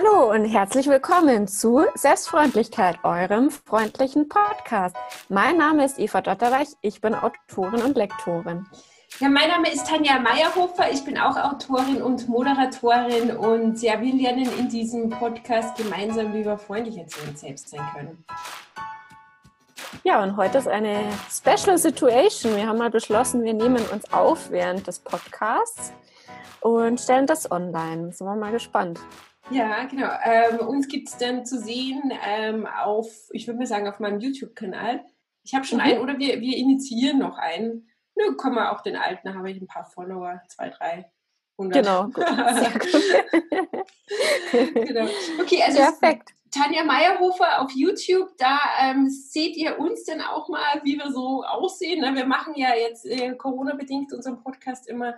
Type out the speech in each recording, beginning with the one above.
Hallo und herzlich willkommen zu Selbstfreundlichkeit, eurem freundlichen Podcast. Mein Name ist Eva Dotterweich, ich bin Autorin und Lektorin. Ja, mein Name ist Tanja Meyerhofer, ich bin auch Autorin und Moderatorin und ja, wir lernen in diesem Podcast gemeinsam, wie wir freundlicher zu uns selbst sein können. Ja, und heute ist eine Special Situation. Wir haben mal beschlossen, wir nehmen uns auf während des Podcasts und stellen das online. Sind wir mal gespannt. Ja, genau. Ähm, uns gibt es dann zu sehen ähm, auf, ich würde mal sagen, auf meinem YouTube-Kanal. Ich habe schon mhm. einen oder wir, wir initiieren noch einen. Nö, komm mal auch den alten, da habe ich ein paar Follower, zwei, drei. 100. Genau, gut. Genau. Okay, also Perfekt. Tanja Meyerhofer auf YouTube, da ähm, seht ihr uns denn auch mal, wie wir so aussehen. Ne? Wir machen ja jetzt äh, Corona-bedingt unseren Podcast immer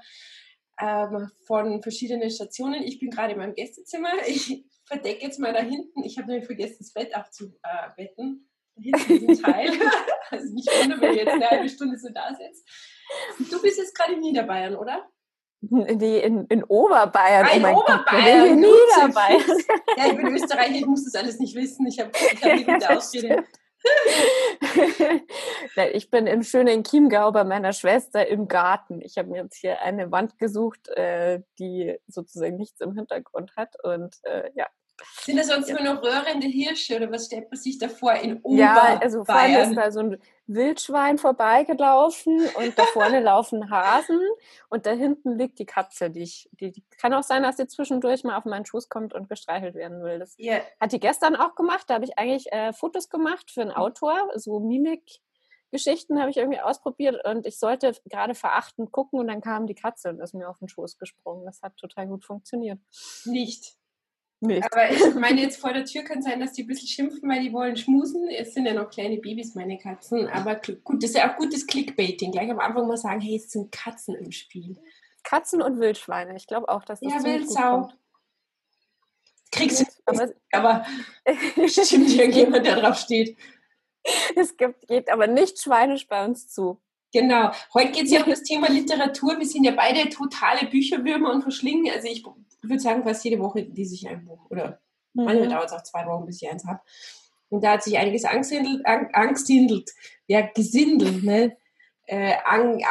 ähm, von verschiedenen Stationen. Ich bin gerade in meinem Gästezimmer. Ich verdecke jetzt mal da hinten. Ich habe nämlich vergessen, das Bett aufzubetten. Da hinten diesen Teil. also nicht wundern, wenn ihr jetzt eine halbe Stunde so da sitzt. Du bist jetzt gerade in Niederbayern, oder? Nee, in, in Oberbayern. Ah, in oh Oberbayern. in Niederbayern. Ja, ich bin Österreicher, ich muss das alles nicht wissen. Ich habe hab die gute Ausrede. ich bin im schönen Chiemgau bei meiner Schwester im Garten. Ich habe mir jetzt hier eine Wand gesucht, äh, die sozusagen nichts im Hintergrund hat. Und äh, ja, sind das sonst immer noch röhrende Hirsche oder was stellt man sich da vor in Oberbayern? Ja, also vorne ist da so ein Wildschwein vorbeigelaufen und da vorne laufen Hasen und da hinten liegt die Katze, die ich, die, die, kann auch sein, dass sie zwischendurch mal auf meinen Schoß kommt und gestreichelt werden will. Das yeah. hat die gestern auch gemacht. Da habe ich eigentlich äh, Fotos gemacht für einen Autor, so Mimik. Geschichten habe ich irgendwie ausprobiert und ich sollte gerade verachtend gucken und dann kam die Katze und ist mir auf den Schoß gesprungen. Das hat total gut funktioniert. Nicht. Nicht. Aber ich meine, jetzt vor der Tür kann sein, dass die ein bisschen schimpfen, weil die wollen schmusen. Es sind ja noch kleine Babys, meine Katzen. Aber gut, das ist ja auch gutes Clickbaiting. Gleich am Anfang mal sagen, hey, es sind Katzen im Spiel. Katzen und Wildschweine. Ich glaube auch, dass das Ja, Wildsau. Kriegst du aber, aber bestimmt irgendjemand, der drauf steht. Es gibt, geht aber nicht schweinisch bei uns zu. Genau. Heute geht es ja um das Thema Literatur. Wir sind ja beide totale Bücherwürmer und verschlingen. Also ich würde sagen, fast jede Woche lese ich ein Buch. Oder mhm. manchmal dauert es auch zwei Wochen, bis ich eins habe. Und da hat sich einiges angsthindelt, angsthindelt ja, gesindelt, ne? Äh,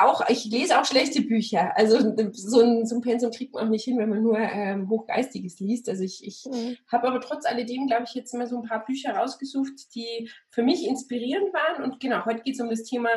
auch, ich lese auch schlechte Bücher. Also so ein, so ein Pensum kriegt man auch nicht hin, wenn man nur ähm, Hochgeistiges liest. Also ich, ich mhm. habe aber trotz alledem, glaube ich, jetzt mal so ein paar Bücher rausgesucht, die für mich inspirierend waren. Und genau, heute geht es um das Thema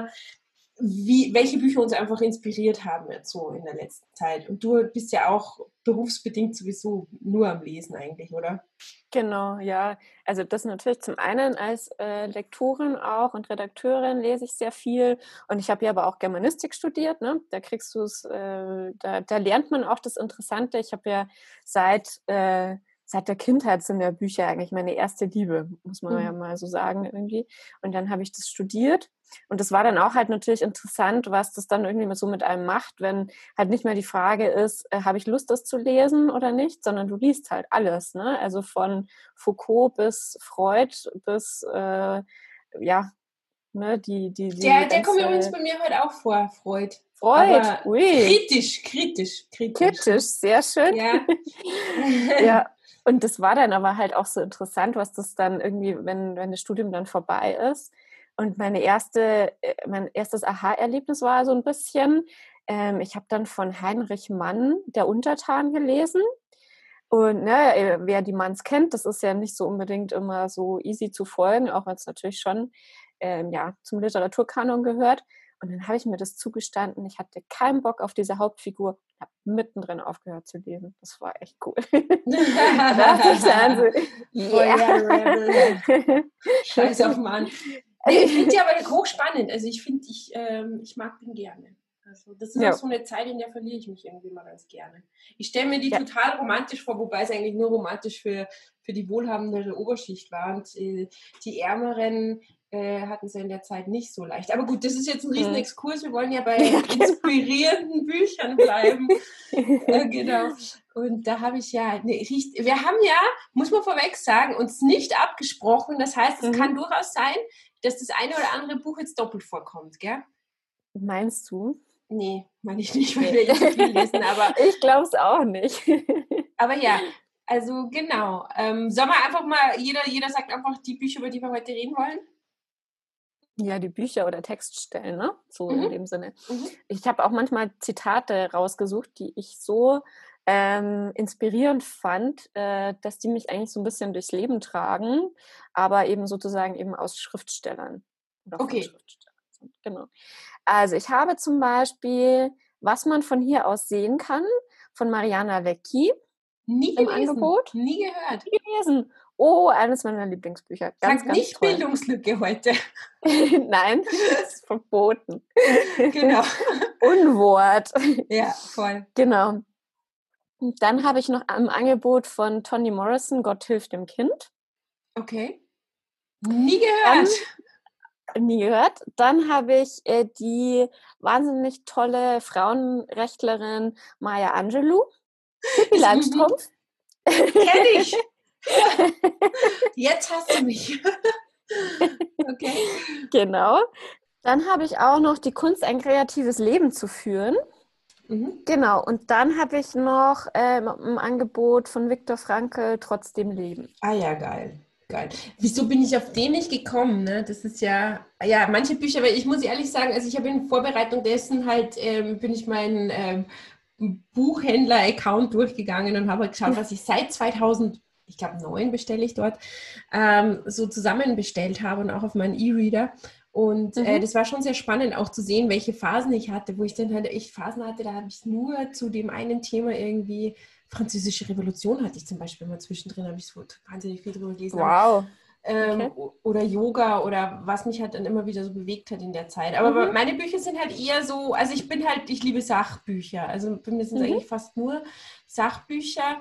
wie, welche Bücher uns einfach inspiriert haben jetzt so in der letzten Zeit. Und du bist ja auch berufsbedingt sowieso nur am Lesen eigentlich, oder? Genau, ja. Also das natürlich zum einen als äh, Lektorin auch und Redakteurin lese ich sehr viel. Und ich habe ja aber auch Germanistik studiert. Ne? Da kriegst du es, äh, da, da lernt man auch das Interessante. Ich habe ja seit äh, seit der Kindheit sind ja Bücher eigentlich meine erste Liebe, muss man mhm. ja mal so sagen irgendwie. Und dann habe ich das studiert und das war dann auch halt natürlich interessant, was das dann irgendwie so mit einem macht, wenn halt nicht mehr die Frage ist, äh, habe ich Lust, das zu lesen oder nicht, sondern du liest halt alles, ne? Also von Foucault bis Freud bis äh, ja, ne, die, die, die Der, der kommt übrigens bei mir heute auch vor, Freud. Freud, ui. Kritisch, kritisch, kritisch. Kritisch, sehr schön. Ja. ja. Und das war dann aber halt auch so interessant, was das dann irgendwie, wenn, wenn das Studium dann vorbei ist. Und meine erste, äh, mein erstes Aha-Erlebnis war so ein bisschen, ähm, ich habe dann von Heinrich Mann, der Untertan, gelesen. Und ne, äh, wer die Manns kennt, das ist ja nicht so unbedingt immer so easy zu folgen, auch wenn es natürlich schon ähm, ja, zum Literaturkanon gehört. Und dann habe ich mir das zugestanden. Ich hatte keinen Bock auf diese Hauptfigur. Ich habe mittendrin aufgehört zu lesen. Das war echt cool. da ich dann so, yeah. Scheiß auf Mann. Nee, ich finde die aber hochspannend. Also ich finde, ich, ähm, ich mag den gerne. Also das ist ja. auch so eine Zeit, in der verliere ich mich irgendwie mal ganz gerne. Ich stelle mir die ja. total romantisch vor, wobei es eigentlich nur romantisch für, für die wohlhabendere Oberschicht war. Und äh, die Ärmeren äh, hatten sie in der Zeit nicht so leicht. Aber gut, das ist jetzt ein riesen mhm. Exkurs. Wir wollen ja bei inspirierenden Büchern bleiben. äh, genau. Und da habe ich ja, ne, wir haben ja, muss man vorweg sagen, uns nicht abgesprochen. Das heißt, es mhm. kann durchaus sein, dass das eine oder andere Buch jetzt doppelt vorkommt, gell? Meinst du? Nee, meine ich nicht, weil wir nicht so viel lesen, aber. ich glaube es auch nicht. aber ja, Also genau. Ähm, sollen wir einfach mal, jeder, jeder sagt einfach die Bücher, über die wir heute reden wollen? Ja, die Bücher oder Textstellen, ne? So mhm. in dem Sinne. Mhm. Ich habe auch manchmal Zitate rausgesucht, die ich so ähm, inspirierend fand, äh, dass die mich eigentlich so ein bisschen durchs Leben tragen, aber eben sozusagen eben aus Schriftstellern. okay. Schriftstellern Genau. Also ich habe zum Beispiel, was man von hier aus sehen kann, von Mariana Vecchi. Nie im gelesen. Angebot. Nie gehört. Nie gelesen. Oh, eines meiner Lieblingsbücher. Ganz, Sag ganz nicht toll. Bildungslücke heute. Nein, das ist verboten. Genau. Unwort. Ja, voll. Genau. Dann habe ich noch im Angebot von Toni Morrison Gott hilft dem Kind. Okay. Nie gehört. Dann, nie gehört. Dann habe ich äh, die wahnsinnig tolle Frauenrechtlerin Maya Angelou. Pippi Langstrumpf. Kenn ich. Jetzt hast du mich. okay. Genau. Dann habe ich auch noch die Kunst, ein kreatives Leben zu führen. Mhm. Genau, und dann habe ich noch ähm, ein Angebot von Viktor Frankl, Trotzdem Leben. Ah ja, geil. Geil. Wieso bin ich auf den nicht gekommen? Ne? Das ist ja, ja, manche Bücher, aber ich muss ehrlich sagen, also ich habe in Vorbereitung dessen halt, ähm, bin ich meinen ähm, Buchhändler-Account durchgegangen und habe geschaut, was ich seit 2000 ich glaube, neun bestelle ich dort, ähm, so zusammen bestellt habe und auch auf meinen E-Reader. Und äh, mhm. äh, das war schon sehr spannend, auch zu sehen, welche Phasen ich hatte, wo ich dann halt echt Phasen hatte, da habe ich nur zu dem einen Thema irgendwie, Französische Revolution hatte ich zum Beispiel mal zwischendrin, habe ich so wahnsinnig viel drüber gelesen. Wow. Ähm, okay. Oder Yoga oder was mich halt dann immer wieder so bewegt hat in der Zeit. Aber mhm. meine Bücher sind halt eher so, also ich bin halt, ich liebe Sachbücher. Also bei mir sind es mhm. eigentlich fast nur Sachbücher.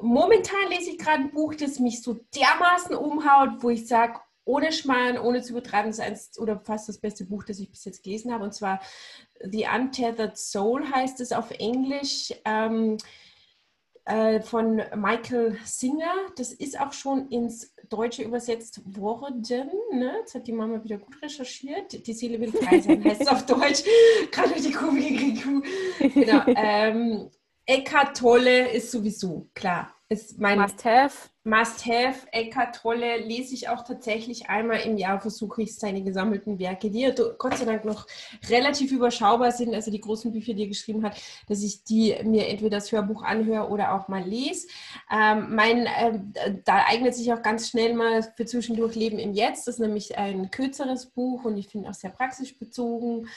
Momentan lese ich gerade ein Buch, das mich so dermaßen umhaut, wo ich sage, ohne Schmarrn, ohne zu übertreiben, das ist eins oder fast das beste Buch, das ich bis jetzt gelesen habe. Und zwar The Untethered Soul heißt es auf Englisch. Ähm, äh, von Michael Singer. Das ist auch schon ins Deutsche übersetzt worden. Ne? Jetzt hat die Mama wieder gut recherchiert. Die Seele will frei sein, heißt es auf Deutsch. Gerade die Kurve gekriegt. Genau. Ähm, Eckhart Tolle ist sowieso, klar. Ist mein Must-Have. Must-Have. Eckhart Tolle lese ich auch tatsächlich einmal im Jahr, versuche ich seine gesammelten Werke, die ja Gott sei Dank noch relativ überschaubar sind, also die großen Bücher, die er geschrieben hat, dass ich die mir entweder das Hörbuch anhöre oder auch mal lese. Ähm, mein, äh, da eignet sich auch ganz schnell mal für zwischendurch Leben im Jetzt. Das ist nämlich ein kürzeres Buch und ich finde auch sehr praxisbezogen.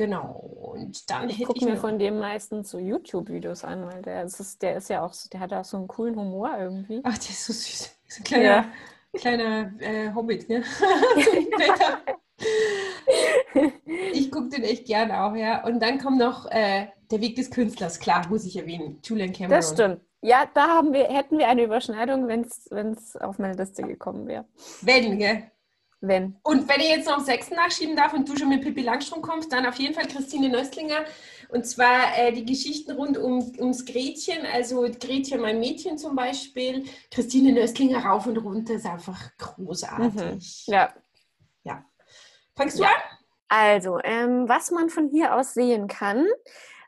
Genau. Und dann ich gucke mir von dem meistens so YouTube-Videos an, weil der ist, der ist ja auch, der hat auch so einen coolen Humor irgendwie. Ach, der ist so süß. Ist ein kleiner, ja. kleiner äh, Hobbit, ne? ich gucke den echt gern auch, ja. Und dann kommt noch äh, Der Weg des Künstlers, klar, muss ich erwähnen. Julian Cameron. Das stimmt. Ja, da wir, hätten wir eine Überschneidung, wenn es auf meine Liste gekommen wäre. Wenn, gell? Wenn. Und wenn ich jetzt noch sechsten nachschieben darf und du schon mit Pippi Langstrumpf kommst, dann auf jeden Fall Christine Nöstlinger. Und zwar äh, die Geschichten rund um, ums Gretchen, also Gretchen, mein Mädchen zum Beispiel. Christine Nöstlinger rauf und runter ist einfach großartig. Mhm. Ja. Ja. Fängst du ja. an? Also, ähm, was man von hier aus sehen kann,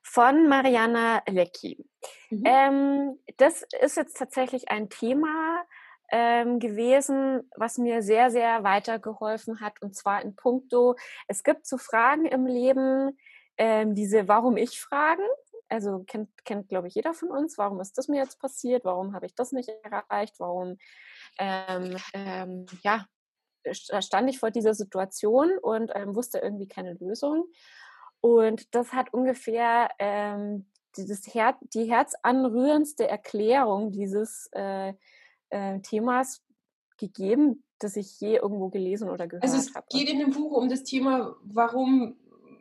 von Mariana Lecki. Mhm. Ähm, das ist jetzt tatsächlich ein Thema, ähm, gewesen, was mir sehr, sehr weitergeholfen hat. Und zwar in puncto, es gibt so Fragen im Leben, ähm, diese Warum ich Fragen. Also kennt, kennt glaube ich, jeder von uns. Warum ist das mir jetzt passiert? Warum habe ich das nicht erreicht? Warum, ähm, ähm ja, stand ich vor dieser Situation und ähm, wusste irgendwie keine Lösung. Und das hat ungefähr ähm, dieses Her die herzanrührendste Erklärung dieses äh, äh, Themas gegeben, das ich je irgendwo gelesen oder gehört habe. Also es hab. geht in dem Buch um das Thema, warum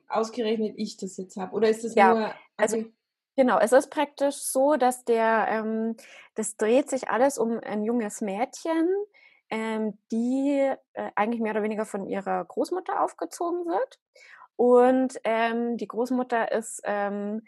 ausgerechnet ich das jetzt habe. Oder ist das ja, nur... Also, also Genau, es ist praktisch so, dass der, ähm, das dreht sich alles um ein junges Mädchen, ähm, die äh, eigentlich mehr oder weniger von ihrer Großmutter aufgezogen wird. Und ähm, die Großmutter ist ähm,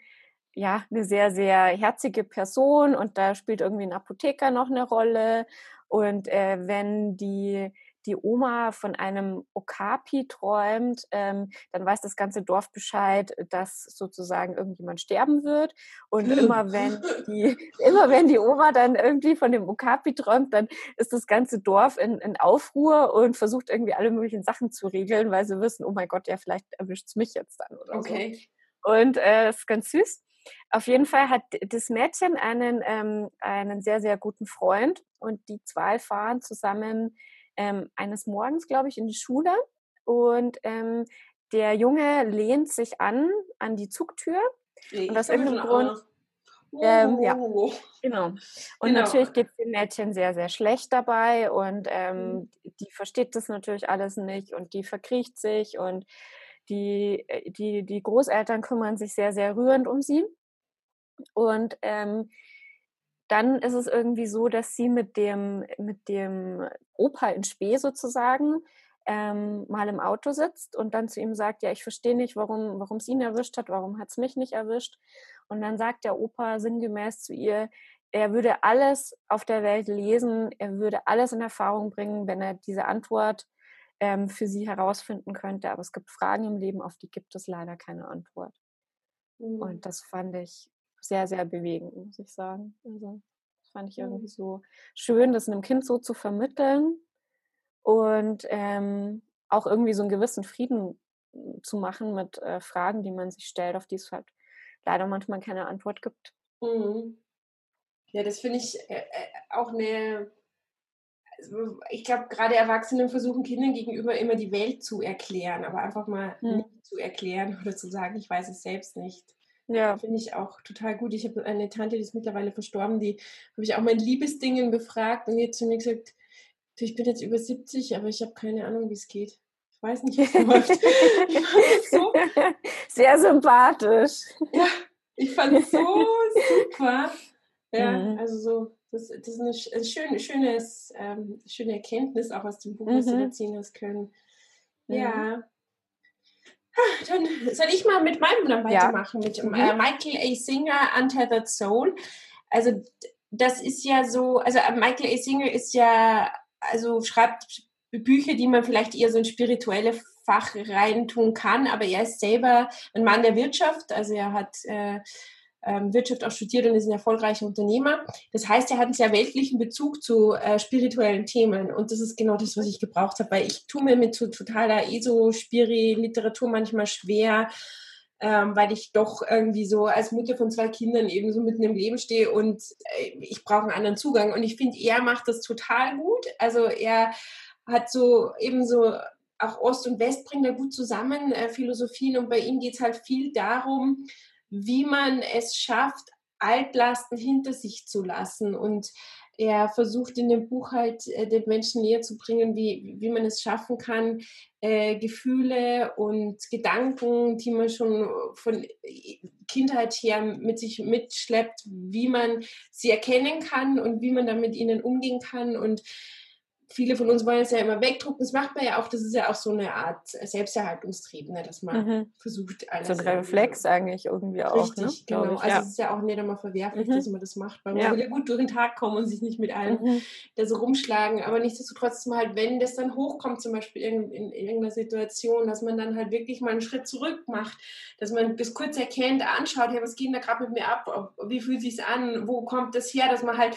ja, eine sehr, sehr herzige Person und da spielt irgendwie ein Apotheker noch eine Rolle. Und äh, wenn die, die Oma von einem Okapi träumt, ähm, dann weiß das ganze Dorf Bescheid, dass sozusagen irgendjemand sterben wird. Und immer wenn die, immer wenn die Oma dann irgendwie von dem Okapi träumt, dann ist das ganze Dorf in, in Aufruhr und versucht irgendwie alle möglichen Sachen zu regeln, weil sie wissen, oh mein Gott, ja, vielleicht erwischt es mich jetzt dann oder okay. so. Und äh, ist ganz süß. Auf jeden Fall hat das Mädchen einen, ähm, einen sehr, sehr guten Freund und die zwei fahren zusammen ähm, eines Morgens, glaube ich, in die Schule und ähm, der Junge lehnt sich an, an die Zugtür ich und aus irgendeinem Grund. Ähm, ja, genau. Und genau. natürlich geht es dem Mädchen sehr, sehr schlecht dabei und ähm, mhm. die versteht das natürlich alles nicht und die verkriecht sich und die, äh, die, die Großeltern kümmern sich sehr, sehr rührend um sie. Und ähm, dann ist es irgendwie so, dass sie mit dem, mit dem Opa in Spee sozusagen ähm, mal im Auto sitzt und dann zu ihm sagt, ja, ich verstehe nicht, warum es ihn erwischt hat, warum hat es mich nicht erwischt. Und dann sagt der Opa sinngemäß zu ihr, er würde alles auf der Welt lesen, er würde alles in Erfahrung bringen, wenn er diese Antwort ähm, für sie herausfinden könnte. Aber es gibt Fragen im Leben, auf die gibt es leider keine Antwort. Mhm. Und das fand ich sehr, sehr bewegend, muss ich sagen. Also das fand ich irgendwie mhm. so schön, das einem Kind so zu vermitteln und ähm, auch irgendwie so einen gewissen Frieden hm, zu machen mit äh, Fragen, die man sich stellt, auf die es halt leider manchmal keine Antwort gibt. Mhm. Ja, das finde ich äh, äh, auch eine ich glaube, gerade Erwachsene versuchen Kindern gegenüber immer die Welt zu erklären, aber einfach mal hm. nicht zu erklären oder zu sagen, ich weiß es selbst nicht. Ja. Finde ich auch total gut. Ich habe eine Tante, die ist mittlerweile verstorben, die habe ich auch mein Liebesdingen befragt und jetzt zu mir gesagt, ich bin jetzt über 70, aber ich habe keine Ahnung, wie es geht. Ich weiß nicht, was läuft. so. Sehr sympathisch. Ja, ich fand es so super. Ja, mhm. also so, das, das ist eine, ein schön, schönes, ähm, schöne Erkenntnis auch aus dem Buch, was mhm. du da ziehen hast können. Ja. Mhm. Dann soll ich mal mit meinem dann weitermachen, ja. mit mhm. äh, Michael A. Singer, Untethered Soul. Also das ist ja so, also äh, Michael A. Singer ist ja, also schreibt Bücher, die man vielleicht eher so in spirituelle Fach reintun kann, aber er ist selber ein Mann der Wirtschaft, also er hat äh, Wirtschaft auch studiert und ist ein erfolgreicher Unternehmer. Das heißt, er hat einen sehr weltlichen Bezug zu äh, spirituellen Themen und das ist genau das, was ich gebraucht habe, weil ich tue mir mit so totaler ESO-Spiri-Literatur manchmal schwer, ähm, weil ich doch irgendwie so als Mutter von zwei Kindern eben so mitten im Leben stehe und äh, ich brauche einen anderen Zugang. Und ich finde, er macht das total gut. Also er hat so eben so auch Ost und West bringt er gut zusammen, äh, Philosophien. Und bei ihm geht es halt viel darum, wie man es schafft, Altlasten hinter sich zu lassen. Und er versucht in dem Buch halt äh, den Menschen näher zu bringen, wie, wie man es schaffen kann, äh, Gefühle und Gedanken, die man schon von Kindheit her mit sich mitschleppt, wie man sie erkennen kann und wie man dann mit ihnen umgehen kann. Und viele von uns wollen es ja immer wegdrucken. Das macht man ja auch, das ist ja auch so eine Art Selbsterhaltungstrieb, ne, dass man mhm. versucht, alles. So ein Reflex eigentlich irgendwie auch. Richtig, ne? genau. Ich, also ja. es ist ja auch nicht einmal verwerflich, mhm. dass man das macht, weil man ja. will ja gut durch den Tag kommen und sich nicht mit allem mhm. da so rumschlagen. Aber nichtsdestotrotz halt, wenn das dann hochkommt, zum Beispiel in, in, in irgendeiner Situation, dass man dann halt wirklich mal einen Schritt zurück macht, dass man das kurz erkennt, anschaut, ja, was geht denn da gerade mit mir ab, wie fühlt sich an, wo kommt das her, dass man halt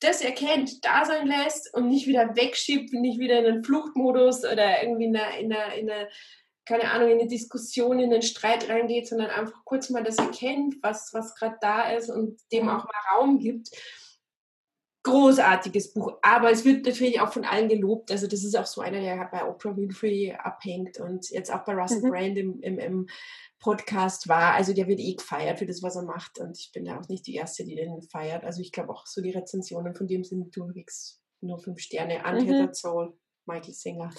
das erkennt, da sein lässt und nicht wieder wegschiebt, nicht wieder in den Fluchtmodus oder irgendwie in einer, in einer keine Ahnung, in eine Diskussion, in den Streit reingeht, sondern einfach kurz mal das erkennt, was, was gerade da ist und dem auch mal Raum gibt. Großartiges Buch, aber es wird natürlich auch von allen gelobt. Also, das ist auch so einer, der bei Oprah Winfrey abhängt und jetzt auch bei Russell mhm. Brand im, im, im Podcast war. Also der wird eh gefeiert für das, was er macht. Und ich bin ja auch nicht die Erste, die den feiert. Also ich glaube auch so die Rezensionen von dem sind durchwegs nur fünf Sterne. Untethered mhm. Soul, Michael Singer.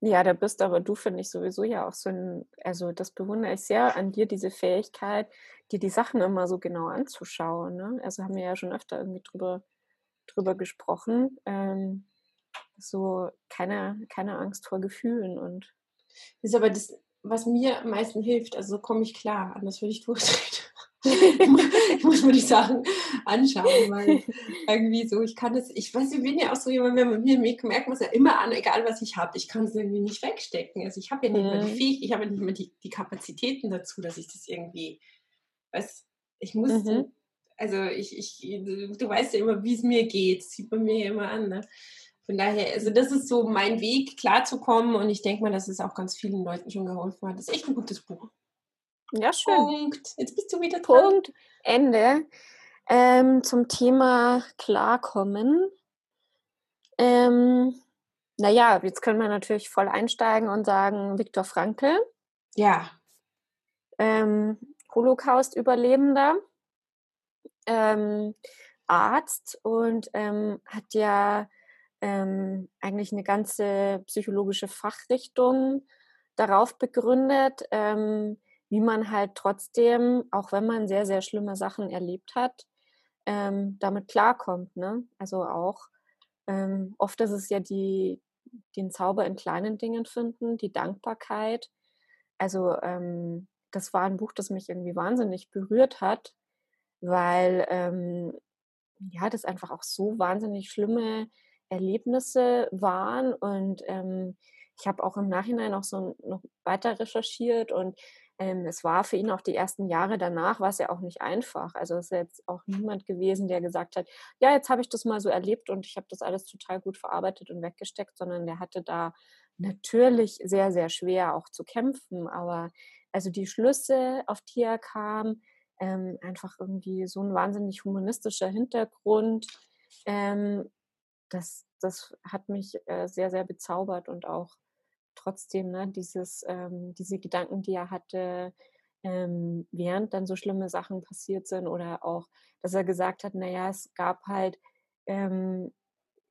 Ja, da bist aber du, finde ich, sowieso ja auch so ein, also das bewundere ich sehr an dir, diese Fähigkeit, dir die Sachen immer so genau anzuschauen. Ne? Also haben wir ja schon öfter irgendwie drüber, drüber gesprochen. Ähm, so keine, keine Angst vor Gefühlen und. Das ist aber das, was mir am meisten hilft. Also komme ich klar, anders würde ich durchdrehen. ich muss mir die Sachen anschauen, weil irgendwie so, ich kann das, ich weiß, ich bin ja auch so jemand, wenn man mir merkt es ja immer an, egal was ich habe, ich kann es irgendwie nicht wegstecken. Also ich habe ja nicht mehr die mhm. Fähigkeit, ich habe ja nicht mehr die, die Kapazitäten dazu, dass ich das irgendwie, weiß, ich muss, mhm. Also ich, ich, du weißt ja immer, wie es mir geht, das sieht man mir ja immer an, ne? Von daher, also das ist so mein Weg, klarzukommen und ich denke mal, dass es auch ganz vielen Leuten schon geholfen hat. Das ist echt ein gutes Buch. Ja, schön. Punkt. Jetzt bist du wieder dran. Punkt. Ende. Ähm, zum Thema Klarkommen. Ähm, naja, jetzt können wir natürlich voll einsteigen und sagen, Viktor Frankl. Ja. Ähm, Holocaust-Überlebender. Ähm, Arzt und ähm, hat ja ähm, eigentlich eine ganze psychologische Fachrichtung darauf begründet, ähm, wie man halt trotzdem, auch wenn man sehr, sehr schlimme Sachen erlebt hat, ähm, damit klarkommt. Ne? Also auch ähm, oft ist es ja die, den Zauber in kleinen Dingen finden, die Dankbarkeit. Also das war ein Buch, das mich irgendwie wahnsinnig berührt hat, weil ähm, ja, das einfach auch so wahnsinnig schlimme Erlebnisse waren und ähm, ich habe auch im Nachhinein auch so noch weiter recherchiert und ähm, es war für ihn auch die ersten Jahre danach, war es ja auch nicht einfach. Also es ist jetzt auch niemand gewesen, der gesagt hat, ja, jetzt habe ich das mal so erlebt und ich habe das alles total gut verarbeitet und weggesteckt, sondern der hatte da natürlich sehr, sehr schwer auch zu kämpfen. Aber also die Schlüsse, auf die er kam, ähm, einfach irgendwie so ein wahnsinnig humanistischer Hintergrund, ähm, das, das hat mich äh, sehr, sehr bezaubert und auch trotzdem ne, dieses, ähm, diese Gedanken, die er hatte, ähm, während dann so schlimme Sachen passiert sind oder auch, dass er gesagt hat, naja, es gab halt, ähm,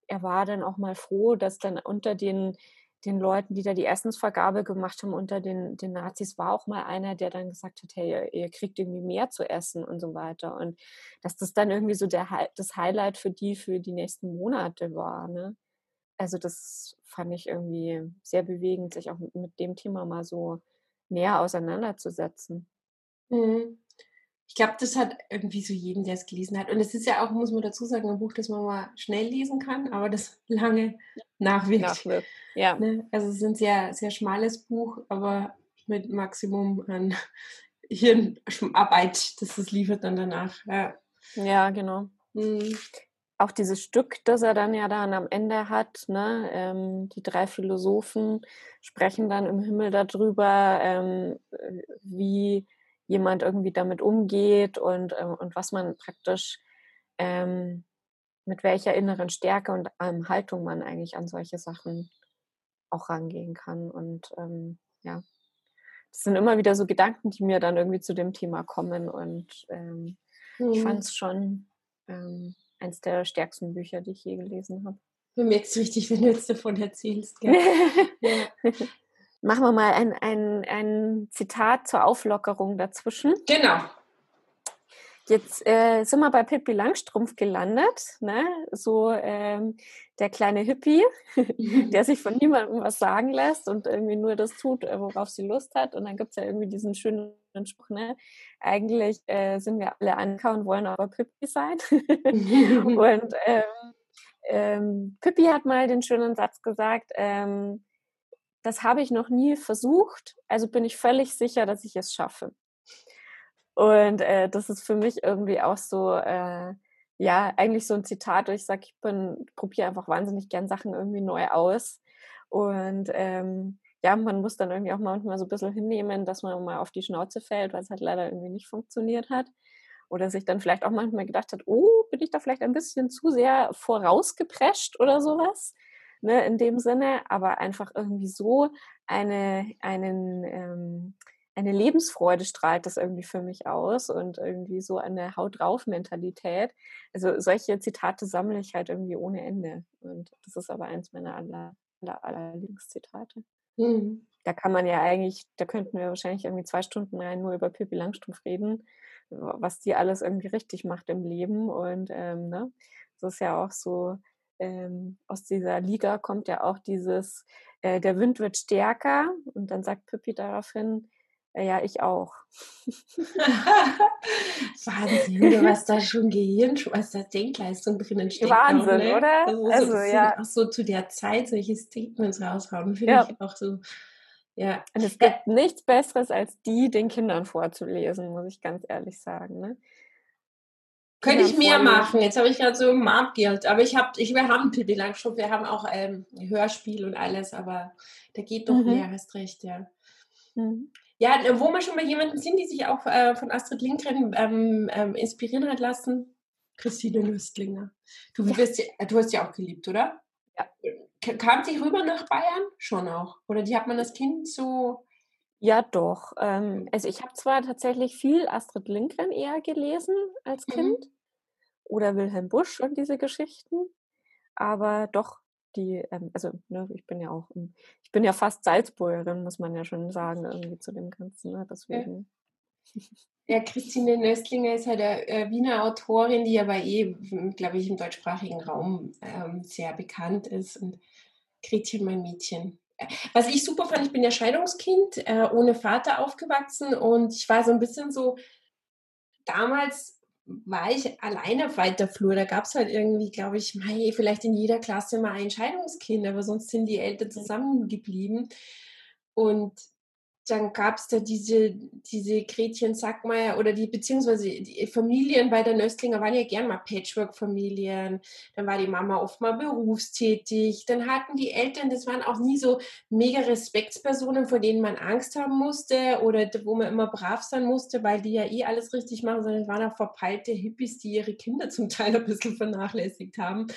er war dann auch mal froh, dass dann unter den den Leuten, die da die Essensvergabe gemacht haben unter den, den Nazis, war auch mal einer, der dann gesagt hat, hey, ihr, ihr, kriegt irgendwie mehr zu essen und so weiter. Und dass das dann irgendwie so der, das Highlight für die für die nächsten Monate war. Ne? Also das fand ich irgendwie sehr bewegend, sich auch mit, dem Thema mal so näher auseinanderzusetzen. Mhm ich glaube, das hat irgendwie so jeden, der es gelesen hat. Und es ist ja auch, muss man dazu sagen, ein Buch, das man mal schnell lesen kann, aber das lange nachwirkt. nachwirkt. Ja. Ne? Also es ist ein sehr, sehr schmales Buch, aber mit Maximum an Hirnarbeit, das es liefert dann danach. Ja, ja genau. Mhm. Auch dieses Stück, das er dann ja dann am Ende hat, ne? Ähm, die drei Philosophen sprechen dann im Himmel darüber, ähm, wie jemand irgendwie damit umgeht und, äh, und was man praktisch, ähm, mit welcher inneren Stärke und ähm, Haltung man eigentlich an solche Sachen auch rangehen kann. Und ähm, ja, das sind immer wieder so Gedanken, die mir dann irgendwie zu dem Thema kommen. Und ähm, mhm. ich fand es schon ähm, eins der stärksten Bücher, die ich je gelesen habe. Du merkst richtig, wenn du jetzt davon erzählst. ja. Machen wir mal ein, ein, ein Zitat zur Auflockerung dazwischen. Genau. Jetzt äh, sind wir bei Pippi Langstrumpf gelandet, ne? so ähm, der kleine Hippie, der sich von niemandem was sagen lässt und irgendwie nur das tut, äh, worauf sie Lust hat. Und dann gibt es ja irgendwie diesen schönen Spruch, ne? eigentlich äh, sind wir alle Anker und wollen aber Pippi sein. und ähm, ähm, Pippi hat mal den schönen Satz gesagt, ähm, das habe ich noch nie versucht, also bin ich völlig sicher, dass ich es schaffe. Und äh, das ist für mich irgendwie auch so, äh, ja, eigentlich so ein Zitat, wo ich sage, ich probiere einfach wahnsinnig gern Sachen irgendwie neu aus. Und ähm, ja, man muss dann irgendwie auch manchmal so ein bisschen hinnehmen, dass man mal auf die Schnauze fällt, weil es halt leider irgendwie nicht funktioniert hat. Oder sich dann vielleicht auch manchmal gedacht hat, oh, bin ich da vielleicht ein bisschen zu sehr vorausgeprescht oder sowas ne, in dem Sinne, aber einfach irgendwie so eine, einen, ähm, eine Lebensfreude strahlt das irgendwie für mich aus und irgendwie so eine Haut drauf Mentalität. Also solche Zitate sammle ich halt irgendwie ohne Ende und das ist aber eins meiner aller, aller, aller Lieblingszitate. Mhm. Da kann man ja eigentlich, da könnten wir wahrscheinlich irgendwie zwei Stunden rein nur über Pippi Langstrumpf reden, was die alles irgendwie richtig macht im Leben und ähm, ne, das ist ja auch so ähm, aus dieser Liga kommt ja auch dieses, äh, der Wind wird stärker und dann sagt Pippi daraufhin, Ja, ich auch. Wahnsinn, was da schon Gehirn, was da Denkleistung drinnen steckt. Wahnsinn, auch, ne? oder? Also, also so, ja. Auch so zu der Zeit solche Statements raushauen, finde ja. ich auch so. Ja. Und es gibt nichts Besseres, als die den Kindern vorzulesen, muss ich ganz ehrlich sagen. Ne? Könnte ich mehr machen. Jetzt habe ich gerade so im Abgeld. Aber ich habe, ich, wir haben Pippi Langstrumpf, wir haben auch ähm, Hörspiel und alles, aber da geht doch mhm. mehr, hast recht, ja. Mhm. Ja, wo wir schon bei jemanden sind, die sich auch äh, von Astrid Lindgren ähm, ähm, inspirieren hat lassen, Christine Nöstlinger. Du, ja. wirst, du hast sie auch geliebt, oder? Ja. Kam sie rüber nach Bayern? Schon auch. Oder die hat man als Kind so. Ja, doch. Ähm, also ich habe zwar tatsächlich viel Astrid Lindgren eher gelesen als mhm. Kind. Mhm. Oder Wilhelm Busch und diese Geschichten. Aber doch, die, ähm, also ne, ich bin ja auch, ich bin ja fast Salzburgerin, muss man ja schon sagen, irgendwie zu dem Ganzen. Ne? Deswegen. Ja, Christine Nöstlinger ist halt eine äh, Wiener Autorin, die aber eh, glaube ich, im deutschsprachigen Raum ähm, sehr bekannt ist. Und Gretchen, mein Mädchen. Was ich super fand, ich bin ja Scheidungskind, äh, ohne Vater aufgewachsen und ich war so ein bisschen so, damals war ich alleine auf weiter Flur. Da gab es halt irgendwie, glaube ich, mei, vielleicht in jeder Klasse mal ein Scheidungskind, aber sonst sind die Eltern zusammengeblieben. Und dann gab es da diese, diese Gretchen Sackmeier oder die, beziehungsweise die Familien bei der Nöstlinger waren ja gern mal Patchwork-Familien. Dann war die Mama oft mal berufstätig. Dann hatten die Eltern, das waren auch nie so mega Respektspersonen, vor denen man Angst haben musste oder wo man immer brav sein musste, weil die ja eh alles richtig machen, sondern es waren auch verpeilte Hippies, die ihre Kinder zum Teil ein bisschen vernachlässigt haben.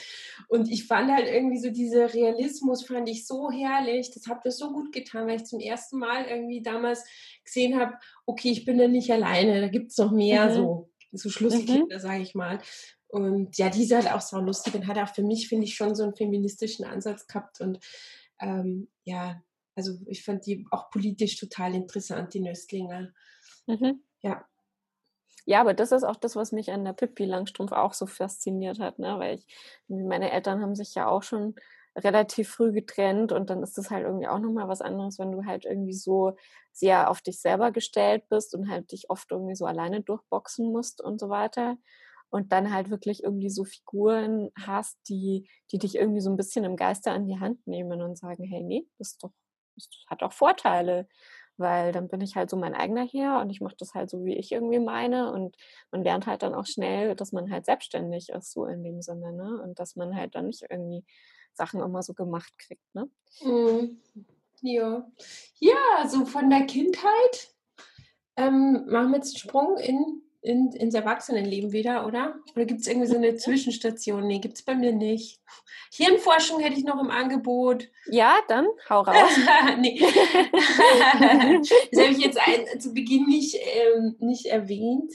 Und ich fand halt irgendwie so dieser Realismus, fand ich so herrlich. Das hat mir so gut getan, weil ich zum ersten Mal irgendwie irgendwie damals gesehen habe, okay, ich bin da nicht alleine, da gibt es noch mehr mhm. so, so Schlusskinder, mhm. sage ich mal. Und ja, die ist halt auch so lustig und hat auch für mich, finde ich, schon so einen feministischen Ansatz gehabt. Und ähm, ja, also ich fand die auch politisch total interessant, die Nöstlinger. Mhm. Ja. Ja, aber das ist auch das, was mich an der Pippi Langstrumpf auch so fasziniert hat, ne? weil ich, meine Eltern haben sich ja auch schon relativ früh getrennt und dann ist das halt irgendwie auch nochmal was anderes, wenn du halt irgendwie so sehr auf dich selber gestellt bist und halt dich oft irgendwie so alleine durchboxen musst und so weiter. Und dann halt wirklich irgendwie so Figuren hast, die, die dich irgendwie so ein bisschen im Geiste an die Hand nehmen und sagen, hey, nee, das doch, das hat auch Vorteile weil dann bin ich halt so mein eigener Herr und ich mache das halt so, wie ich irgendwie meine und man lernt halt dann auch schnell, dass man halt selbstständig ist, so in dem Sinne, ne? Und dass man halt dann nicht irgendwie Sachen immer so gemacht kriegt. Ne? Mhm. Ja. ja, so von der Kindheit ähm, machen wir jetzt einen Sprung in, in, ins Erwachsenenleben wieder, oder? Oder gibt es irgendwie so eine Zwischenstation? Nee, gibt es bei mir nicht. Hirnforschung hätte ich noch im Angebot. Ja, dann hau raus. nee. das habe ich jetzt ein, zu Beginn nicht, ähm, nicht erwähnt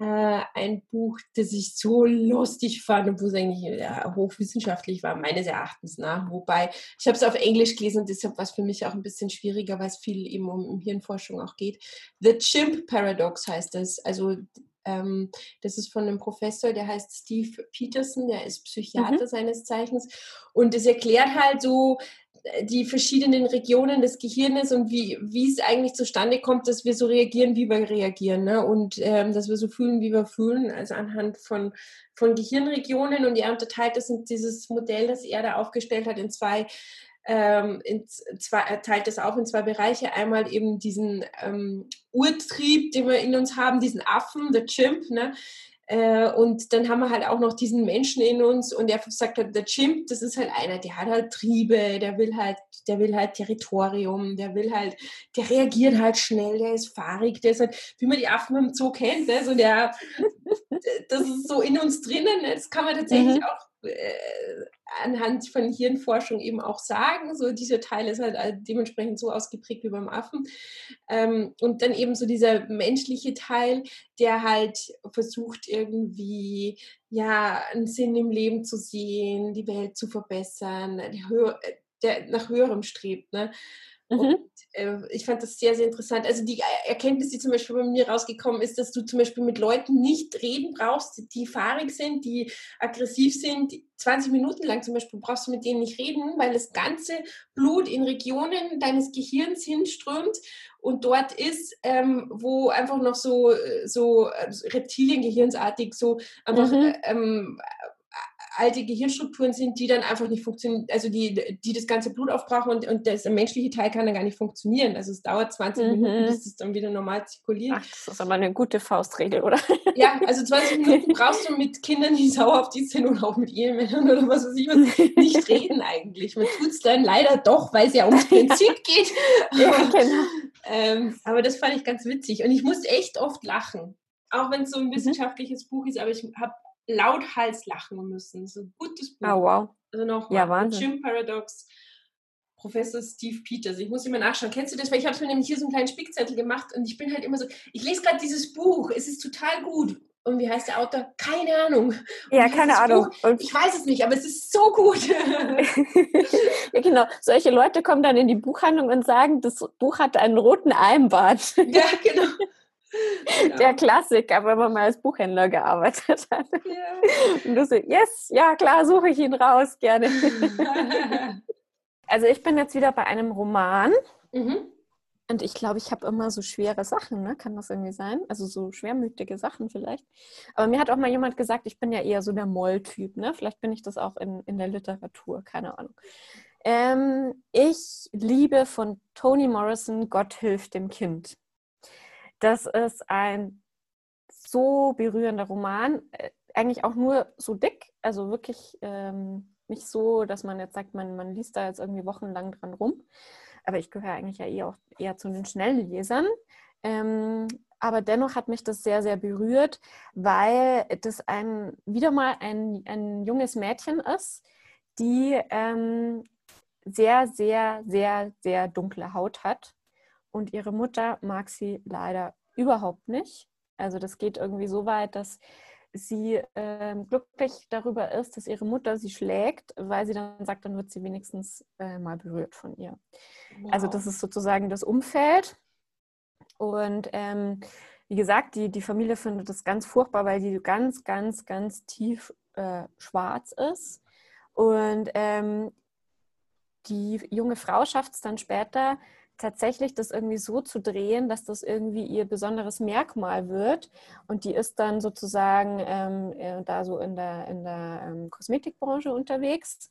äh, ein Buch, das ich so lustig fand und wo es eigentlich ja, hochwissenschaftlich war, meines Erachtens nach. Wobei, ich habe es auf Englisch gelesen und deshalb war es für mich auch ein bisschen schwieriger, weil es viel eben um, um Hirnforschung auch geht. The Chimp Paradox heißt es. Also ähm, das ist von einem Professor, der heißt Steve Peterson, der ist Psychiater mhm. seines Zeichens. Und es erklärt halt so, die verschiedenen Regionen des Gehirnes und wie, wie es eigentlich zustande kommt, dass wir so reagieren, wie wir reagieren. Ne? Und ähm, dass wir so fühlen, wie wir fühlen, also anhand von, von Gehirnregionen. Und er unterteilt das in dieses Modell, das er da aufgestellt hat, in zwei ähm, in zwei, er teilt das auf in zwei Bereiche. Einmal eben diesen ähm, Urtrieb, den wir in uns haben, diesen Affen, der Chimp, ne? Äh, und dann haben wir halt auch noch diesen Menschen in uns und er sagt halt, der Chimp, das ist halt einer, der hat halt Triebe, der will halt, der will halt Territorium, der will halt, der reagiert halt schnell, der ist fahrig, der ist halt, wie man die Affen im Zoo kennt, ne? so der, das ist so in uns drinnen, das kann man tatsächlich mhm. auch äh, anhand von Hirnforschung eben auch sagen. So dieser Teil ist halt dementsprechend so ausgeprägt wie beim Affen. Ähm, und dann eben so dieser menschliche Teil, der halt versucht irgendwie ja einen Sinn im Leben zu sehen, die Welt zu verbessern, der nach höherem strebt. Ne? Mhm. Und äh, ich fand das sehr, sehr interessant. Also die Erkenntnis, die zum Beispiel bei mir rausgekommen ist, dass du zum Beispiel mit Leuten nicht reden brauchst, die fahrig sind, die aggressiv sind. 20 Minuten lang zum Beispiel brauchst du mit denen nicht reden, weil das ganze Blut in Regionen deines Gehirns hinströmt und dort ist, ähm, wo einfach noch so, so äh, Reptiliengehirnsartig so einfach mhm. ähm, alte Gehirnstrukturen sind, die dann einfach nicht funktionieren, also die, die das ganze Blut aufbrauchen und, und das menschliche Teil kann dann gar nicht funktionieren. Also es dauert 20 mhm. Minuten, bis es dann wieder normal zirkuliert. Ach, das ist aber eine gute Faustregel, oder? Ja, also 20 Minuten brauchst du mit Kindern, die sauer auf die sind oder auch mit Ehemännern oder was weiß ich was, nicht reden eigentlich. Man tut es dann leider doch, weil es ja ums Prinzip geht. Ja, genau. ähm, aber das fand ich ganz witzig und ich musste echt oft lachen. Auch wenn es so ein mhm. wissenschaftliches mhm. Buch ist, aber ich habe lauthals lachen müssen. So ein gutes Buch. Oh, wow. Also noch ja, Wahnsinn. Jim Paradox, Professor Steve Peters. Ich muss immer nachschauen. Kennst du das? Weil ich habe mir nämlich hier so einen kleinen Spickzettel gemacht und ich bin halt immer so, ich lese gerade dieses Buch, es ist total gut. Und wie heißt der Autor? Keine Ahnung. Und ja, keine Ahnung. Buch, ich weiß es nicht, aber es ist so gut. ja, genau. Solche Leute kommen dann in die Buchhandlung und sagen, das Buch hat einen roten Eimbart. ja, genau. Genau. Der Klassiker, wenn man mal als Buchhändler gearbeitet hat. Ja. Und du so, yes, ja klar, suche ich ihn raus, gerne. also ich bin jetzt wieder bei einem Roman. Mhm. Und ich glaube, ich habe immer so schwere Sachen, ne? Kann das irgendwie sein? Also so schwermütige Sachen vielleicht. Aber mir hat auch mal jemand gesagt, ich bin ja eher so der Moll-Typ, ne? Vielleicht bin ich das auch in, in der Literatur, keine Ahnung. Ähm, ich liebe von Toni Morrison Gott hilft dem Kind. Das ist ein so berührender Roman, äh, eigentlich auch nur so dick, also wirklich ähm, nicht so, dass man jetzt sagt, man, man liest da jetzt irgendwie wochenlang dran rum. Aber ich gehöre eigentlich ja eher, auch eher zu den schnellen Lesern. Ähm, aber dennoch hat mich das sehr, sehr berührt, weil das ein, wieder mal ein, ein junges Mädchen ist, die ähm, sehr, sehr, sehr, sehr dunkle Haut hat und ihre Mutter mag sie leider überhaupt nicht. Also das geht irgendwie so weit, dass sie äh, glücklich darüber ist, dass ihre Mutter sie schlägt, weil sie dann sagt, dann wird sie wenigstens äh, mal berührt von ihr. Wow. Also das ist sozusagen das Umfeld. Und ähm, wie gesagt, die, die Familie findet das ganz furchtbar, weil die ganz, ganz, ganz tief äh, schwarz ist. Und ähm, die junge Frau schafft es dann später, tatsächlich das irgendwie so zu drehen, dass das irgendwie ihr besonderes Merkmal wird. Und die ist dann sozusagen ähm, äh, da so in der, in der ähm, Kosmetikbranche unterwegs.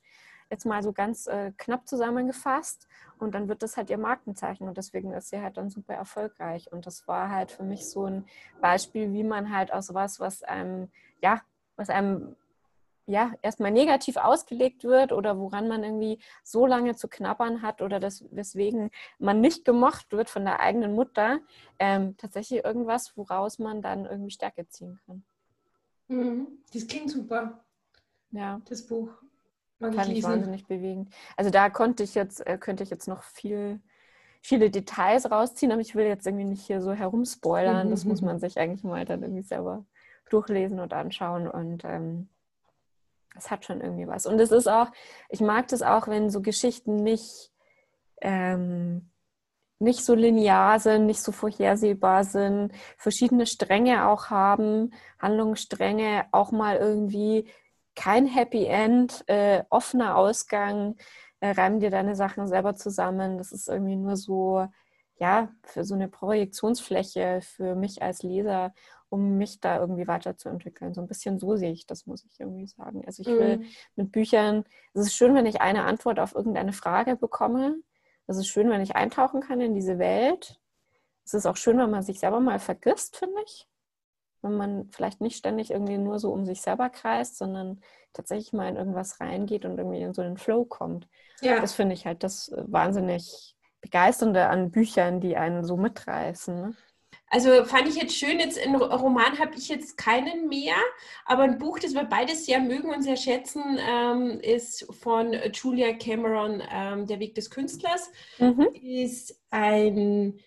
Jetzt mal so ganz äh, knapp zusammengefasst. Und dann wird das halt ihr Markenzeichen. Und deswegen ist sie halt dann super erfolgreich. Und das war halt für mich so ein Beispiel, wie man halt aus was, was einem, ja, was einem ja, erstmal negativ ausgelegt wird oder woran man irgendwie so lange zu knabbern hat oder das, weswegen man nicht gemocht wird von der eigenen Mutter, ähm, tatsächlich irgendwas, woraus man dann irgendwie Stärke ziehen kann. Mhm. Das klingt super. Ja. Das Buch. Mag Fand ich, ich wahnsinnig bewegend. Also da konnte ich jetzt, äh, könnte ich jetzt noch viel, viele Details rausziehen, aber ich will jetzt irgendwie nicht hier so herumspoilern. Mhm. Das muss man sich eigentlich mal dann irgendwie selber durchlesen und anschauen und ähm, es hat schon irgendwie was. Und es ist auch, ich mag das auch, wenn so Geschichten nicht, ähm, nicht so linear sind, nicht so vorhersehbar sind, verschiedene Stränge auch haben, Handlungsstränge, auch mal irgendwie kein Happy End, äh, offener Ausgang, äh, reim dir deine Sachen selber zusammen. Das ist irgendwie nur so, ja, für so eine Projektionsfläche für mich als Leser um mich da irgendwie weiterzuentwickeln. So ein bisschen so sehe ich das, muss ich irgendwie sagen. Also ich will mhm. mit Büchern, es ist schön, wenn ich eine Antwort auf irgendeine Frage bekomme. Es ist schön, wenn ich eintauchen kann in diese Welt. Es ist auch schön, wenn man sich selber mal vergisst, finde ich. Wenn man vielleicht nicht ständig irgendwie nur so um sich selber kreist, sondern tatsächlich mal in irgendwas reingeht und irgendwie in so einen Flow kommt. Ja. Das finde ich halt das wahnsinnig Begeisternde an Büchern, die einen so mitreißen. Ne? Also fand ich jetzt schön, jetzt einen Roman habe ich jetzt keinen mehr, aber ein Buch, das wir beides sehr mögen und sehr schätzen, ähm, ist von Julia Cameron, ähm, Der Weg des Künstlers. Mhm. Ist ein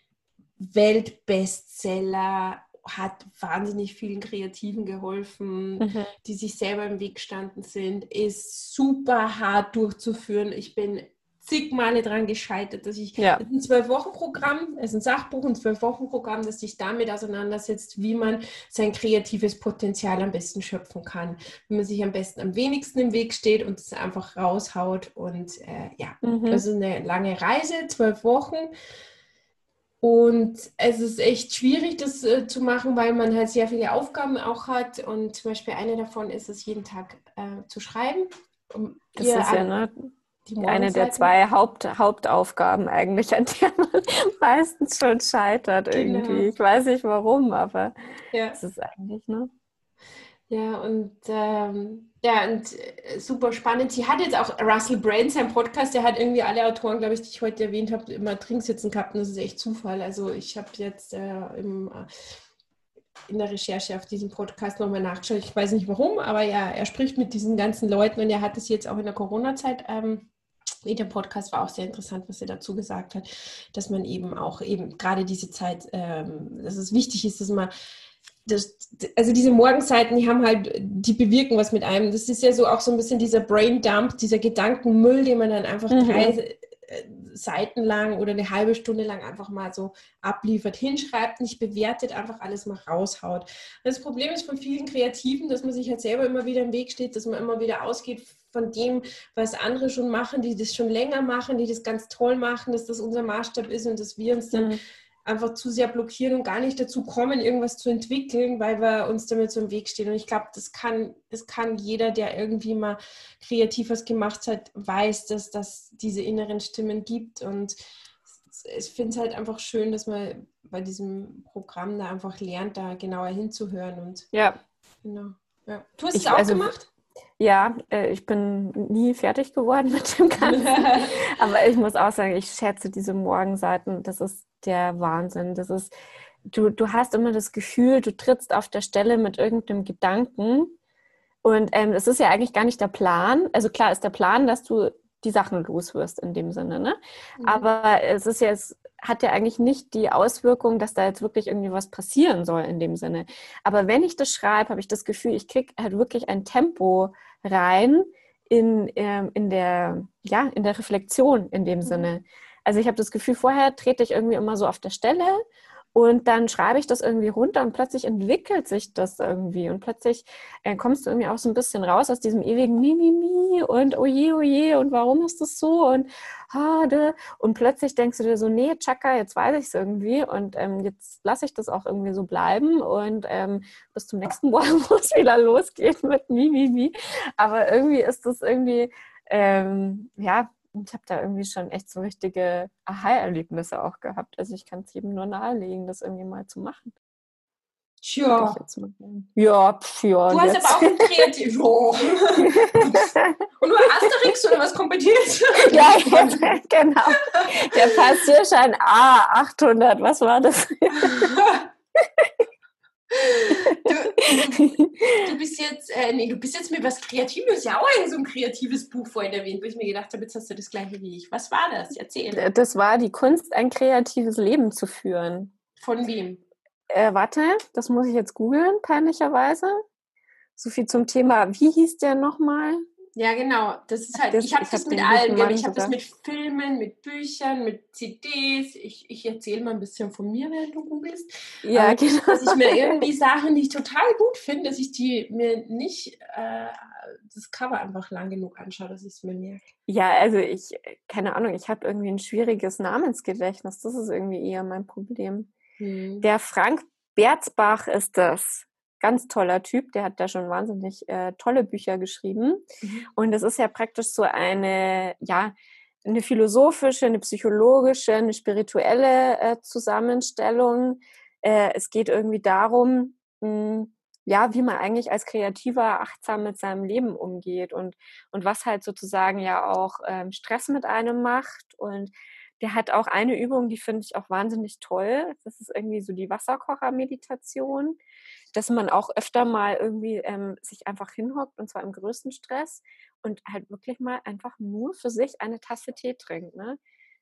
Weltbestseller, hat wahnsinnig vielen Kreativen geholfen, mhm. die sich selber im Weg gestanden sind, ist super hart durchzuführen. Ich bin zig Male dran gescheitert, dass ich ja. ein Zwölf-Wochen-Programm, es ist ein Sachbuch, ein Zwölf-Wochen-Programm, das sich damit auseinandersetzt, wie man sein kreatives Potenzial am besten schöpfen kann, wie man sich am besten am wenigsten im Weg steht und es einfach raushaut. Und äh, ja, mhm. das ist eine lange Reise, zwölf Wochen. Und es ist echt schwierig, das äh, zu machen, weil man halt sehr viele Aufgaben auch hat. Und zum Beispiel eine davon ist es, jeden Tag äh, zu schreiben. Um das ist ja ne, eine der zwei Haupt, Hauptaufgaben eigentlich, an der man meistens schon scheitert genau. irgendwie. Genau. Ich weiß nicht warum, aber ja. es ist eigentlich, ne? Ja, und ähm, ja, und äh, super spannend. Sie hat jetzt auch Russell Brand, sein Podcast, der hat irgendwie alle Autoren, glaube ich, die ich heute erwähnt habe, immer Trinksitzen gehabt und das ist echt Zufall. Also ich habe jetzt äh, im, äh, in der Recherche auf diesem Podcast nochmal nachgeschaut. Ich weiß nicht warum, aber ja, er spricht mit diesen ganzen Leuten und er hat es jetzt auch in der Corona-Zeit ähm, der Podcast war auch sehr interessant, was er dazu gesagt hat, dass man eben auch eben gerade diese Zeit, ähm, dass es wichtig ist, dass man das, also diese Morgenseiten, die haben halt, die bewirken was mit einem. Das ist ja so auch so ein bisschen dieser Brain Dump, dieser Gedankenmüll, den man dann einfach mhm. drei äh, Seiten lang oder eine halbe Stunde lang einfach mal so abliefert, hinschreibt, nicht bewertet, einfach alles mal raushaut. Das Problem ist von vielen Kreativen, dass man sich halt selber immer wieder im Weg steht, dass man immer wieder ausgeht von dem, was andere schon machen, die das schon länger machen, die das ganz toll machen, dass das unser Maßstab ist und dass wir uns dann mhm. einfach zu sehr blockieren und gar nicht dazu kommen, irgendwas zu entwickeln, weil wir uns damit so im Weg stehen. Und ich glaube, das kann, das kann jeder, der irgendwie mal kreativ was gemacht hat, weiß, dass das diese inneren Stimmen gibt. Und ich finde es halt einfach schön, dass man bei diesem Programm da einfach lernt, da genauer hinzuhören. Und ja. Genau. Ja. Du hast ich, es auch also, gemacht? Ja, äh, ich bin nie fertig geworden mit dem Ganzen. Aber ich muss auch sagen, ich schätze diese Morgenseiten. Das ist der Wahnsinn. Das ist, du, du hast immer das Gefühl, du trittst auf der Stelle mit irgendeinem Gedanken. Und ähm, es ist ja eigentlich gar nicht der Plan. Also klar ist der Plan, dass du die Sachen loswirst in dem Sinne. Ne? Mhm. Aber es ist jetzt hat ja eigentlich nicht die Auswirkung, dass da jetzt wirklich irgendwie was passieren soll in dem Sinne. Aber wenn ich das schreibe, habe ich das Gefühl, ich kriege halt wirklich ein Tempo rein in, ähm, in, der, ja, in der Reflexion in dem mhm. Sinne. Also ich habe das Gefühl, vorher trete ich irgendwie immer so auf der Stelle und dann schreibe ich das irgendwie runter und plötzlich entwickelt sich das irgendwie. Und plötzlich äh, kommst du irgendwie auch so ein bisschen raus aus diesem ewigen Mimimi und oje, oje und warum ist das so und hade. Und plötzlich denkst du dir so, nee, Chaka, jetzt weiß ich es irgendwie und ähm, jetzt lasse ich das auch irgendwie so bleiben und ähm, bis zum nächsten Morgen, es wieder losgeht mit Mimimi. Aber irgendwie ist das irgendwie, ähm, ja, ich habe da irgendwie schon echt so richtige Aha-Erlebnisse auch gehabt. Also ich kann es jedem nur nahelegen, das irgendwie mal zu machen. Tja. Ja, pf, ja. Du hast jetzt. aber auch ein Kreativ. Oh. Und nur Asterix oder was kompetiert? ja, genau. Der Passierschein A800, was war das? Du, du, bist jetzt, äh, nee, du bist jetzt mit was Kreatives, ja auch ein so ein kreatives Buch vorhin erwähnt, wo ich mir gedacht habe, jetzt hast du das gleiche wie ich. Was war das? Erzähl. Das war die Kunst, ein kreatives Leben zu führen. Von wem? Äh, warte, das muss ich jetzt googeln, peinlicherweise. So viel zum Thema, wie hieß der nochmal? Ja, genau. Das ist halt, das, ich habe hab das mit allem. Ich habe das mit Filmen, mit Büchern, mit CDs. Ich, ich erzähle mal ein bisschen von mir, während du googelst. Ja, ähm, genau. Dass ich mir irgendwie Sachen, die ich total gut finde, dass ich die mir nicht äh, das Cover einfach lang genug anschaue, dass ich es mir merke. Ja, also ich, keine Ahnung, ich habe irgendwie ein schwieriges Namensgedächtnis. Das ist irgendwie eher mein Problem. Hm. Der Frank Berzbach ist das ganz toller Typ, der hat da schon wahnsinnig äh, tolle Bücher geschrieben. Mhm. Und es ist ja praktisch so eine, ja, eine philosophische, eine psychologische, eine spirituelle äh, Zusammenstellung. Äh, es geht irgendwie darum, mh, hm, ja, wie man eigentlich als Kreativer achtsam mit seinem Leben umgeht und, und was halt sozusagen ja auch ähm, Stress mit einem macht. Und der hat auch eine Übung, die finde ich auch wahnsinnig toll. Das ist irgendwie so die Wasserkocher-Meditation dass man auch öfter mal irgendwie ähm, sich einfach hinhockt und zwar im größten Stress und halt wirklich mal einfach nur für sich eine Tasse Tee trinkt. Ne?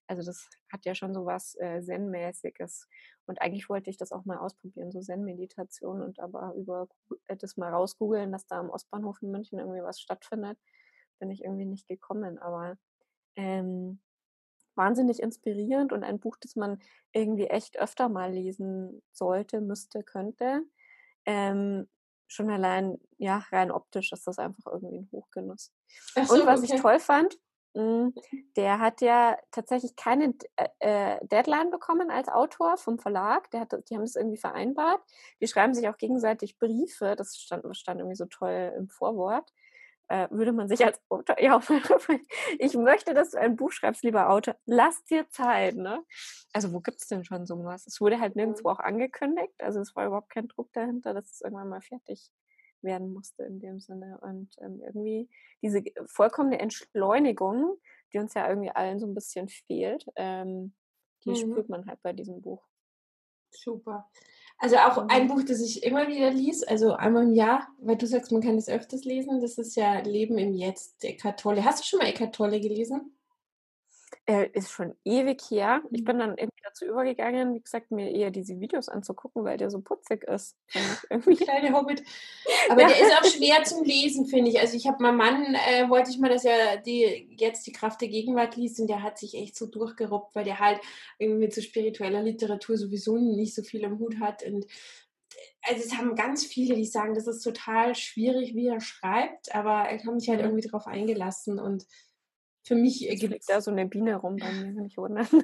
Also das hat ja schon so was äh, Zen-mäßiges. Und eigentlich wollte ich das auch mal ausprobieren, so Zen-Meditation und aber über äh, das mal rausgoogeln, dass da am Ostbahnhof in München irgendwie was stattfindet, bin ich irgendwie nicht gekommen. Aber ähm, wahnsinnig inspirierend und ein Buch, das man irgendwie echt öfter mal lesen sollte, müsste, könnte. Ähm, schon allein, ja, rein optisch ist das einfach irgendwie ein Hochgenuss. So, und was okay. ich toll fand, hm, mhm. der hat ja tatsächlich keine äh, äh, Deadline bekommen als Autor vom Verlag. Der hat, die haben das irgendwie vereinbart. Die schreiben sich auch gegenseitig Briefe. Das stand, stand irgendwie so toll im Vorwort äh, würde man sich als Autor, ja, ich möchte, dass du ein Buch schreibst, lieber Autor, lass dir Zeit, ne? Also wo gibt es denn schon sowas? Es wurde halt nirgendwo auch angekündigt, also es war überhaupt kein Druck dahinter, dass es irgendwann mal fertig werden musste in dem Sinne. Und ähm, irgendwie diese vollkommene Entschleunigung, die uns ja irgendwie allen so ein bisschen fehlt, ähm, die mhm. spürt man halt bei diesem Buch. Super. Also auch ein mhm. Buch, das ich immer wieder lies, also einmal im Jahr, weil du sagst, man kann es öfters lesen, das ist ja Leben im Jetzt, Eckart Tolle. Hast du schon mal Eckart Tolle gelesen? Äh, ist schon ewig her. Ich mhm. bin dann irgendwie dazu übergegangen, wie gesagt, mir eher diese Videos anzugucken, weil der so putzig ist. Kleine Hobbit. Aber ja. der ist auch schwer zum Lesen, finde ich. Also ich habe meinem Mann, äh, wollte ich mal, dass er die, jetzt die Kraft der Gegenwart liest und der hat sich echt so durchgerobbt, weil der halt irgendwie mit so spiritueller Literatur sowieso nicht so viel am Hut hat und also es haben ganz viele, die sagen, das ist total schwierig, wie er schreibt, aber er kann mich halt irgendwie darauf eingelassen und für mich gibt es da so eine Biene rum bei mir, wenn ich wundern.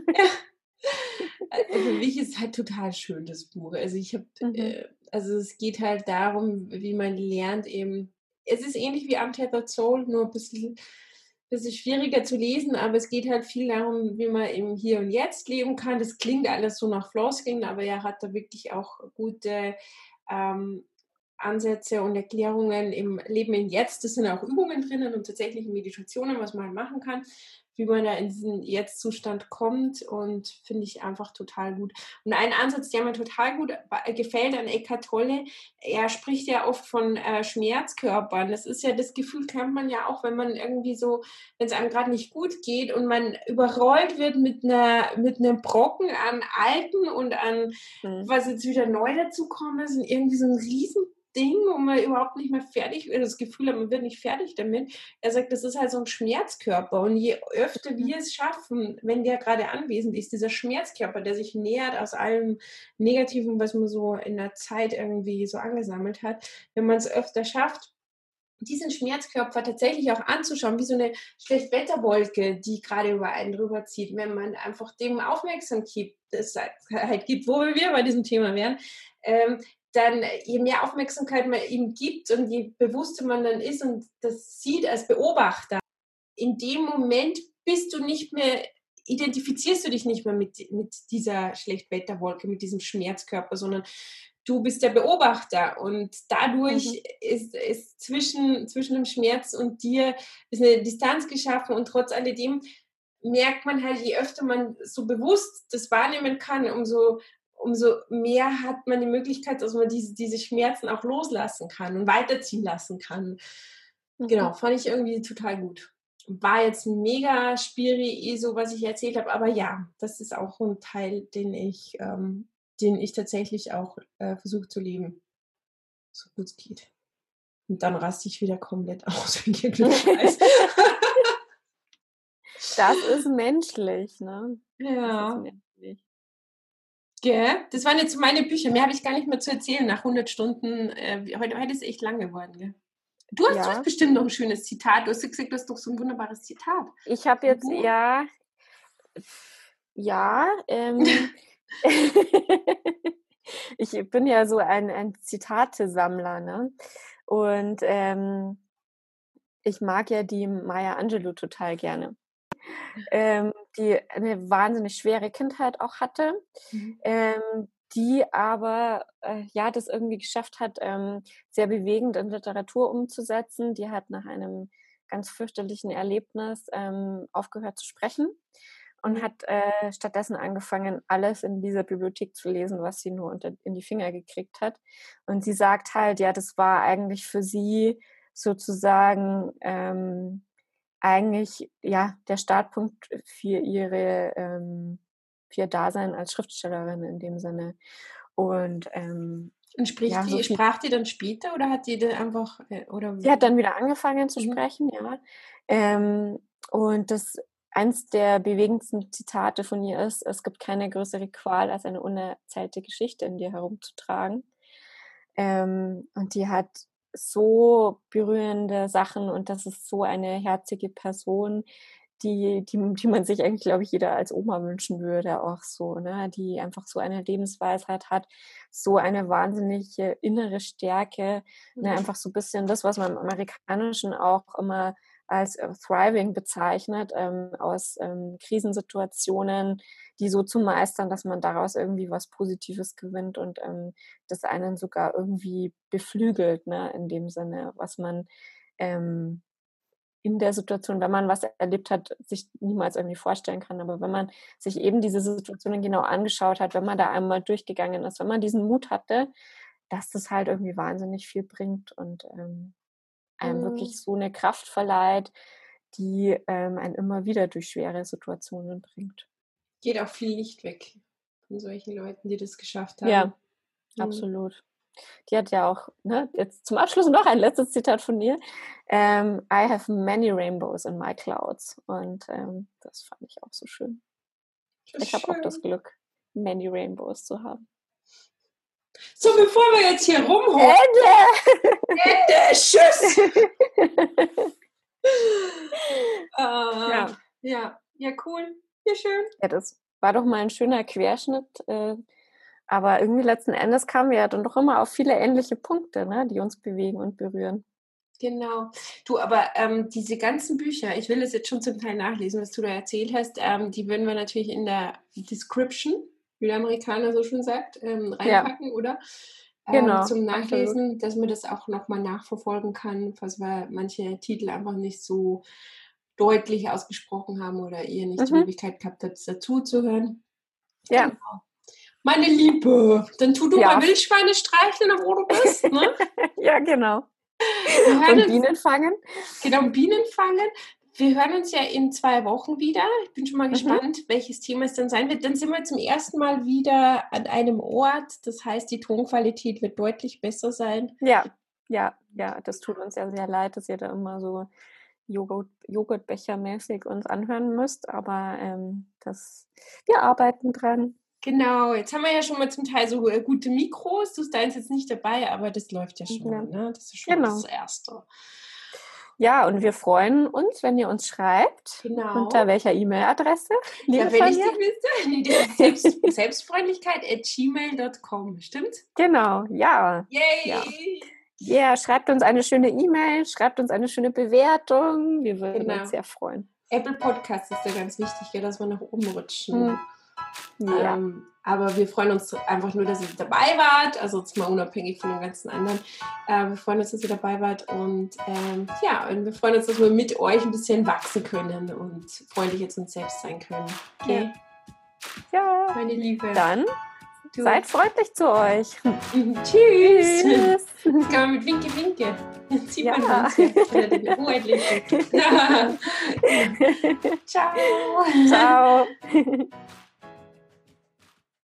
Also für mich ist es halt total schön, das Buch. Also ich habe, mhm. äh, also es geht halt darum, wie man lernt eben, es ist ähnlich wie Untethered Soul, nur ein bisschen, bisschen schwieriger zu lesen, aber es geht halt viel darum, wie man im Hier und Jetzt leben kann. Das klingt alles so nach Floskeln, aber er hat da wirklich auch gute ähm, Ansätze und Erklärungen im Leben in Jetzt. Das sind auch Übungen drinnen und tatsächlich Meditationen, was man halt machen kann, wie man da in diesen Jetzt-Zustand kommt und finde ich einfach total gut. Und ein Ansatz, der mir total gut gefällt an Eckhart Tolle, er spricht ja oft von äh, Schmerzkörpern. Das ist ja, das Gefühl kennt man ja auch, wenn man irgendwie so, wenn es einem gerade nicht gut geht und man überrollt wird mit einer, mit einem Brocken an Alten und an, mhm. was jetzt wieder neu dazukommen ist, und irgendwie so ein riesen Ding, wo man überhaupt nicht mehr fertig wird, das Gefühl hat, man wird nicht fertig damit. Er sagt, das ist halt so ein Schmerzkörper. Und je öfter wir es schaffen, wenn der gerade anwesend ist, dieser Schmerzkörper, der sich nähert aus allem Negativen, was man so in der Zeit irgendwie so angesammelt hat, wenn man es öfter schafft, diesen Schmerzkörper tatsächlich auch anzuschauen, wie so eine Schlechtwetterwolke, die gerade über einen drüber zieht, wenn man einfach dem Aufmerksamkeit halt gibt, wo wir bei diesem Thema wären, ähm, dann je mehr Aufmerksamkeit man ihm gibt und je bewusster man dann ist und das sieht als Beobachter, in dem Moment bist du nicht mehr, identifizierst du dich nicht mehr mit, mit dieser Schlechtwetterwolke, mit diesem Schmerzkörper, sondern du bist der Beobachter und dadurch mhm. ist, ist zwischen, zwischen dem Schmerz und dir ist eine Distanz geschaffen und trotz alledem merkt man halt, je öfter man so bewusst das wahrnehmen kann, umso umso mehr hat man die Möglichkeit, dass man diese, diese Schmerzen auch loslassen kann und weiterziehen lassen kann. Mhm. Genau, fand ich irgendwie total gut. War jetzt mega spiri, so was ich erzählt habe, aber ja, das ist auch ein Teil, den ich, ähm, den ich tatsächlich auch äh, versuche zu leben, so gut es geht. Und dann raste ich wieder komplett aus, wenn ich Scheiß. Das ist menschlich, ne? Ja. Gell? Das waren jetzt meine Bücher. Mehr habe ich gar nicht mehr zu erzählen nach 100 Stunden. Äh, heute, heute ist es echt lang geworden. Gell? Du hast, ja. bestimmt noch ein schönes Zitat. Du hast gesagt, du hast doch so ein wunderbares Zitat. Ich habe jetzt, Buch. ja, ja, ähm, ich bin ja so ein, ein Zitatesammler, ne? Und ähm, ich mag ja die Maya Angelou total gerne ähm, die eine wahnsinnig schwere Kindheit auch hatte, mhm. ähm, die aber äh, ja das irgendwie geschafft hat, ähm, sehr bewegend in Literatur umzusetzen. Die hat nach einem ganz fürchterlichen Erlebnis ähm, aufgehört zu sprechen und mhm. hat äh, stattdessen angefangen, alles in dieser Bibliothek zu lesen, was sie nur unter, in die Finger gekriegt hat. Und sie sagt halt, ja, das war eigentlich für sie sozusagen ähm, eigentlich ja der Startpunkt für ihre ähm, für ihr Dasein als Schriftstellerin in dem Sinne. Und, ähm, und spricht ja, die, so sprach die dann später oder hat die dann einfach äh, oder? Sie hat dann wieder angefangen zu mhm. sprechen, ja. Ähm, und das eins der bewegendsten Zitate von ihr ist, es gibt keine größere Qual, als eine unerzählte Geschichte in dir herumzutragen. Ähm, und die hat so berührende Sachen und das ist so eine herzige Person, die, die, die man sich eigentlich, glaube ich, jeder als Oma wünschen würde, auch so, ne? die einfach so eine Lebensweisheit hat, so eine wahnsinnige innere Stärke, ne? Mhm. einfach so ein bisschen das, was man im Amerikanischen auch immer als äh, Thriving bezeichnet, ähm, aus ähm, Krisensituationen, die so zu meistern, dass man daraus irgendwie was Positives gewinnt und ähm, das einen sogar irgendwie beflügelt, ne, in dem Sinne, was man ähm, in der Situation, wenn man was erlebt hat, sich niemals irgendwie vorstellen kann. Aber wenn man sich eben diese Situationen genau angeschaut hat, wenn man da einmal durchgegangen ist, wenn man diesen Mut hatte, dass das halt irgendwie wahnsinnig viel bringt und ähm, einem mhm. wirklich so eine Kraft verleiht, die ähm, einen immer wieder durch schwere Situationen bringt. Geht auch viel Licht weg von solchen Leuten, die das geschafft haben. Ja, mhm. absolut. Die hat ja auch, ne, jetzt zum Abschluss noch ein letztes Zitat von ihr. Ähm, I have many rainbows in my clouds. Und ähm, das fand ich auch so schön. Ich habe auch das Glück, many rainbows zu haben. So, bevor wir jetzt hier rumholen. Ende! Tschüss! uh, ja. ja. Ja, cool. Ja, schön. Ja, das war doch mal ein schöner Querschnitt. Äh, aber irgendwie letzten Endes kamen wir ja dann doch immer auf viele ähnliche Punkte, ne, die uns bewegen und berühren. Genau. Du, aber ähm, diese ganzen Bücher, ich will es jetzt schon zum Teil nachlesen, was du da erzählt hast, ähm, die würden wir natürlich in der Description wie der Amerikaner so schon sagt, ähm, reinpacken, ja. oder? Genau. Zum Nachlesen, absolut. dass man das auch nochmal nachverfolgen kann, falls wir manche Titel einfach nicht so deutlich ausgesprochen haben oder ihr nicht mhm. die Möglichkeit gehabt habt, dazu zu hören. Ja. Genau. Meine Liebe, dann tu du ja. mal Wildschweine streicheln, wo du bist. Ne? ja, genau. Und Bienen fangen. Genau, Bienen fangen. Wir hören uns ja in zwei Wochen wieder. Ich bin schon mal mhm. gespannt, welches Thema es dann sein wird. Dann sind wir zum ersten Mal wieder an einem Ort. Das heißt, die Tonqualität wird deutlich besser sein. Ja, ja, ja. Das tut uns ja sehr leid, dass ihr da immer so Joghurt, Joghurtbechermäßig uns anhören müsst. Aber ähm, das, wir arbeiten dran. Genau, jetzt haben wir ja schon mal zum Teil so äh, gute Mikros. Du bist da jetzt nicht dabei, aber das läuft ja schon. Ja. Ne? Das ist schon genau. das Erste. Ja, und wir freuen uns, wenn ihr uns schreibt. Genau. Unter welcher E-Mail-Adresse? Ja, wenn ich die wüsste. Selbst, Selbstfreundlichkeit at gmail.com, stimmt? Genau, ja. Yay! Ja. ja, schreibt uns eine schöne E-Mail, schreibt uns eine schöne Bewertung. Wir würden genau. uns sehr freuen. Apple Podcast ist ja ganz wichtig, dass wir nach oben rutschen. Hm. Ja. Ähm, aber wir freuen uns einfach nur, dass ihr dabei wart. Also jetzt mal unabhängig von den ganzen anderen. Äh, wir freuen uns, dass ihr dabei wart. Und ähm, ja, und wir freuen uns, dass wir mit euch ein bisschen wachsen können und freundlich jetzt uns selbst sein können. Okay. Ja. ja. Meine Liebe. Dann du. seid freundlich zu euch. Tschüss. Tschüss. Das kann man mit Winke, Winke. Jetzt sieht ja. man uns jetzt. Ciao. Ciao.